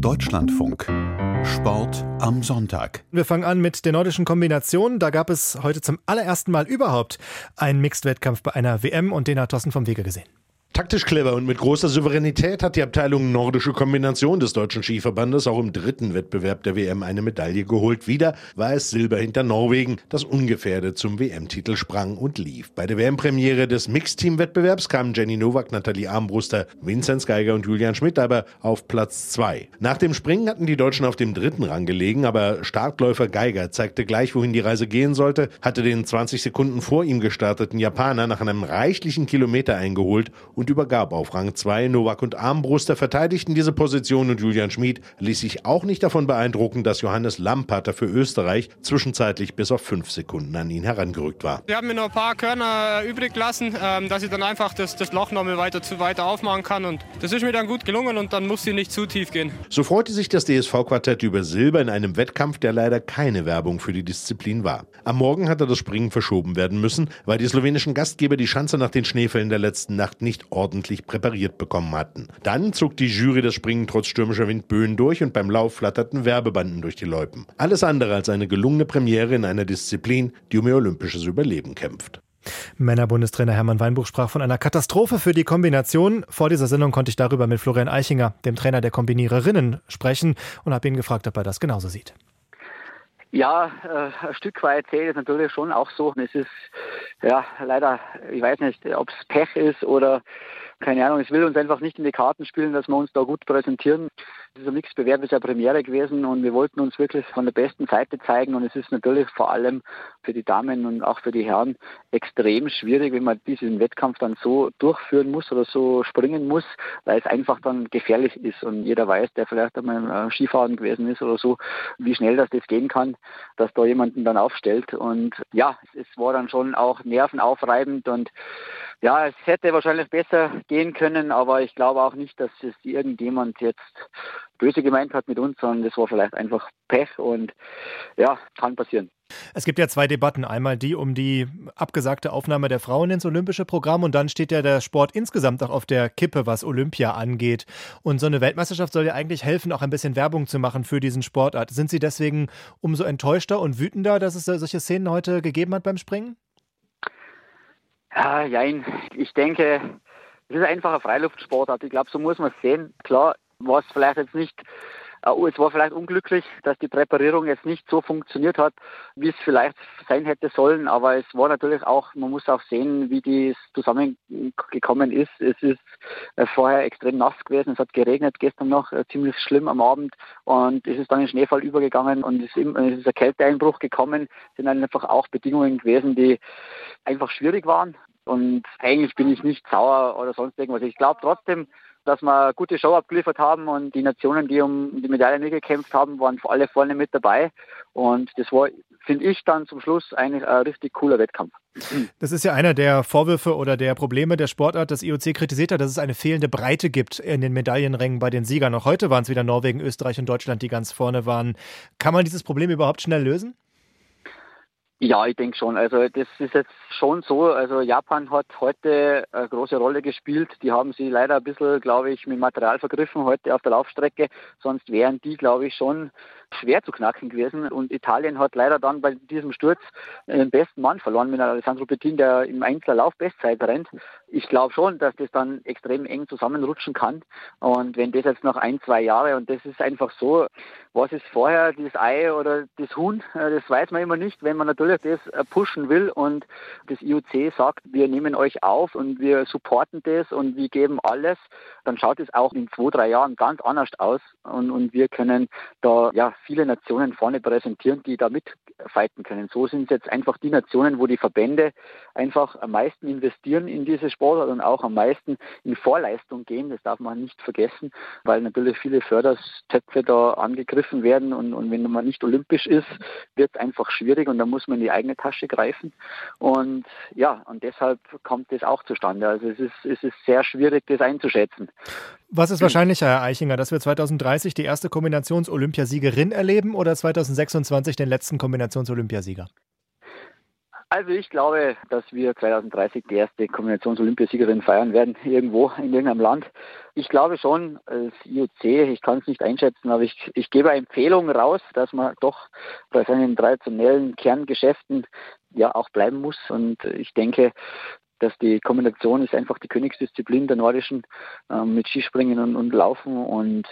Deutschlandfunk. Sport am Sonntag. Wir fangen an mit der nordischen Kombination. Da gab es heute zum allerersten Mal überhaupt einen Mixed-Wettkampf bei einer WM und den hat Thorsten vom Wege gesehen. Taktisch clever und mit großer Souveränität hat die Abteilung Nordische Kombination des Deutschen Skiverbandes auch im dritten Wettbewerb der WM eine Medaille geholt. Wieder war es Silber hinter Norwegen, das ungefährdet zum WM-Titel sprang und lief. Bei der WM-Premiere des Mixteam-Wettbewerbs kamen Jenny Nowak, Nathalie Armbruster, Vinzenz Geiger und Julian Schmidt aber auf Platz zwei. Nach dem Springen hatten die Deutschen auf dem dritten Rang gelegen, aber Startläufer Geiger zeigte gleich, wohin die Reise gehen sollte, hatte den 20 Sekunden vor ihm gestarteten Japaner nach einem reichlichen Kilometer eingeholt und und übergab auf Rang 2. Novak und Armbruster verteidigten diese Position und Julian Schmid ließ sich auch nicht davon beeindrucken, dass Johannes Lampater für Österreich zwischenzeitlich bis auf fünf Sekunden an ihn herangerückt war. Wir haben mir noch ein paar Körner übrig gelassen, ähm, dass ich dann einfach das, das Loch noch mal weiter, zu weiter aufmachen kann und das ist mir dann gut gelungen und dann muss sie nicht zu tief gehen. So freute sich das DSV-Quartett über Silber in einem Wettkampf, der leider keine Werbung für die Disziplin war. Am Morgen hatte das Springen verschoben werden müssen, weil die slowenischen Gastgeber die Schanze nach den Schneefällen der letzten Nacht nicht ordentlich präpariert bekommen hatten. Dann zog die Jury das Springen trotz stürmischer Windböen durch und beim Lauf flatterten Werbebanden durch die Loipen. Alles andere als eine gelungene Premiere in einer Disziplin, die um ihr olympisches Überleben kämpft. Männerbundestrainer Hermann Weinbuch sprach von einer Katastrophe für die Kombination. Vor dieser Sendung konnte ich darüber mit Florian Eichinger, dem Trainer der Kombiniererinnen, sprechen und habe ihn gefragt, ob er das genauso sieht. Ja, äh, ein Stück weit sehe ich es natürlich schon auch so. Es ist ja leider, ich weiß nicht, ob es Pech ist oder keine Ahnung, es will uns einfach nicht in die Karten spielen, dass wir uns da gut präsentieren. Mixbewerb ist ja Premiere gewesen und wir wollten uns wirklich von der besten Seite zeigen und es ist natürlich vor allem für die Damen und auch für die Herren extrem schwierig, wenn man diesen Wettkampf dann so durchführen muss oder so springen muss, weil es einfach dann gefährlich ist und jeder weiß, der vielleicht einmal Skifahren gewesen ist oder so, wie schnell das das gehen kann, dass da jemanden dann aufstellt und ja, es war dann schon auch nervenaufreibend und ja, es hätte wahrscheinlich besser gehen können, aber ich glaube auch nicht, dass es irgendjemand jetzt böse gemeint hat mit uns, sondern das war vielleicht einfach Pech und ja, kann passieren. Es gibt ja zwei Debatten. Einmal die um die abgesagte Aufnahme der Frauen ins olympische Programm und dann steht ja der Sport insgesamt auch auf der Kippe, was Olympia angeht. Und so eine Weltmeisterschaft soll ja eigentlich helfen, auch ein bisschen Werbung zu machen für diesen Sportart. Sind Sie deswegen umso enttäuschter und wütender, dass es solche Szenen heute gegeben hat beim Springen? Ja, jein. Ich denke, es ist einfach ein Freiluftsportart. Ich glaube, so muss man es sehen. Klar, war es vielleicht jetzt nicht Uh, es war vielleicht unglücklich, dass die Präparierung jetzt nicht so funktioniert hat, wie es vielleicht sein hätte sollen, aber es war natürlich auch, man muss auch sehen, wie dies zusammengekommen ist. Es ist äh, vorher extrem nass gewesen, es hat geregnet, gestern noch äh, ziemlich schlimm am Abend und es ist dann in Schneefall übergegangen und es ist, ein Kälteeinbruch gekommen, es sind einfach auch Bedingungen gewesen, die einfach schwierig waren. Und eigentlich bin ich nicht sauer oder sonst irgendwas. Ich glaube trotzdem, dass wir eine gute Show abgeliefert haben und die Nationen, die um die Medaille mitgekämpft haben, waren alle vorne mit dabei. Und das war, finde ich, dann zum Schluss eigentlich ein richtig cooler Wettkampf. Das ist ja einer der Vorwürfe oder der Probleme der Sportart. Das IOC kritisiert hat, dass es eine fehlende Breite gibt in den Medaillenrängen bei den Siegern. Auch heute waren es wieder Norwegen, Österreich und Deutschland, die ganz vorne waren. Kann man dieses Problem überhaupt schnell lösen? Ja, ich denke schon. Also das ist jetzt schon so. Also Japan hat heute eine große Rolle gespielt. Die haben sie leider ein bisschen, glaube ich, mit Material vergriffen heute auf der Laufstrecke. Sonst wären die, glaube ich, schon schwer zu knacken gewesen. Und Italien hat leider dann bei diesem Sturz den besten Mann verloren mit Alessandro Pettin, der im Einzellauf Bestzeit rennt. Ich glaube schon, dass das dann extrem eng zusammenrutschen kann. Und wenn das jetzt noch ein, zwei Jahre, und das ist einfach so, was ist vorher, das Ei oder das Huhn, äh, das weiß man immer nicht. Wenn man natürlich das äh, pushen will und das IOC sagt, wir nehmen euch auf und wir supporten das und wir geben alles, dann schaut es auch in zwei, drei Jahren ganz anders aus. Und, und wir können da ja viele Nationen vorne präsentieren, die da mitfighten können. So sind es jetzt einfach die Nationen, wo die Verbände einfach am meisten investieren in diese Sportart und auch am meisten in Vorleistung gehen. Das darf man nicht vergessen, weil natürlich viele Förderstöpfe da angegriffen werden und, und wenn man nicht olympisch ist, wird es einfach schwierig und da muss man in die eigene Tasche greifen. Und ja, und deshalb kommt das auch zustande. Also es ist, es ist sehr schwierig, das einzuschätzen. Was ist wahrscheinlicher, Herr Eichinger, dass wir 2030 die erste Kombinations-Olympiasiegerin erleben oder 2026 den letzten Kombinations-Olympiasieger? Also ich glaube, dass wir 2030 die erste Kombinations-Olympiasiegerin feiern werden, irgendwo in irgendeinem Land. Ich glaube schon, als IOC, ich kann es nicht einschätzen, aber ich, ich gebe eine Empfehlung raus, dass man doch bei seinen traditionellen Kerngeschäften ja auch bleiben muss. Und ich denke, dass die Kombination ist einfach die Königsdisziplin der Nordischen äh, mit Skispringen und, und, Laufen. Und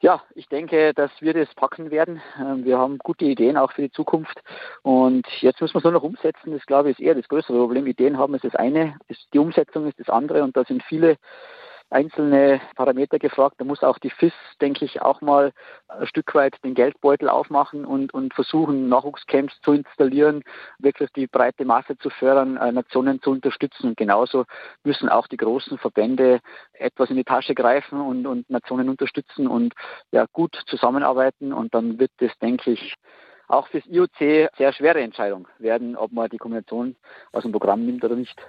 ja, ich denke, dass wir das packen werden. Äh, wir haben gute Ideen auch für die Zukunft. Und jetzt müssen wir es nur noch umsetzen. Das glaube ich ist eher das größere Problem. Ideen haben ist das eine, ist die Umsetzung ist das andere. Und da sind viele einzelne Parameter gefragt. Da muss auch die FIS, denke ich, auch mal ein Stück weit den Geldbeutel aufmachen und, und versuchen, Nachwuchscamps zu installieren, wirklich die breite Masse zu fördern, äh, Nationen zu unterstützen. Und genauso müssen auch die großen Verbände etwas in die Tasche greifen und, und Nationen unterstützen und ja, gut zusammenarbeiten. Und dann wird das, denke ich, auch fürs IOC sehr schwere Entscheidung werden, ob man die Kombination aus dem Programm nimmt oder nicht.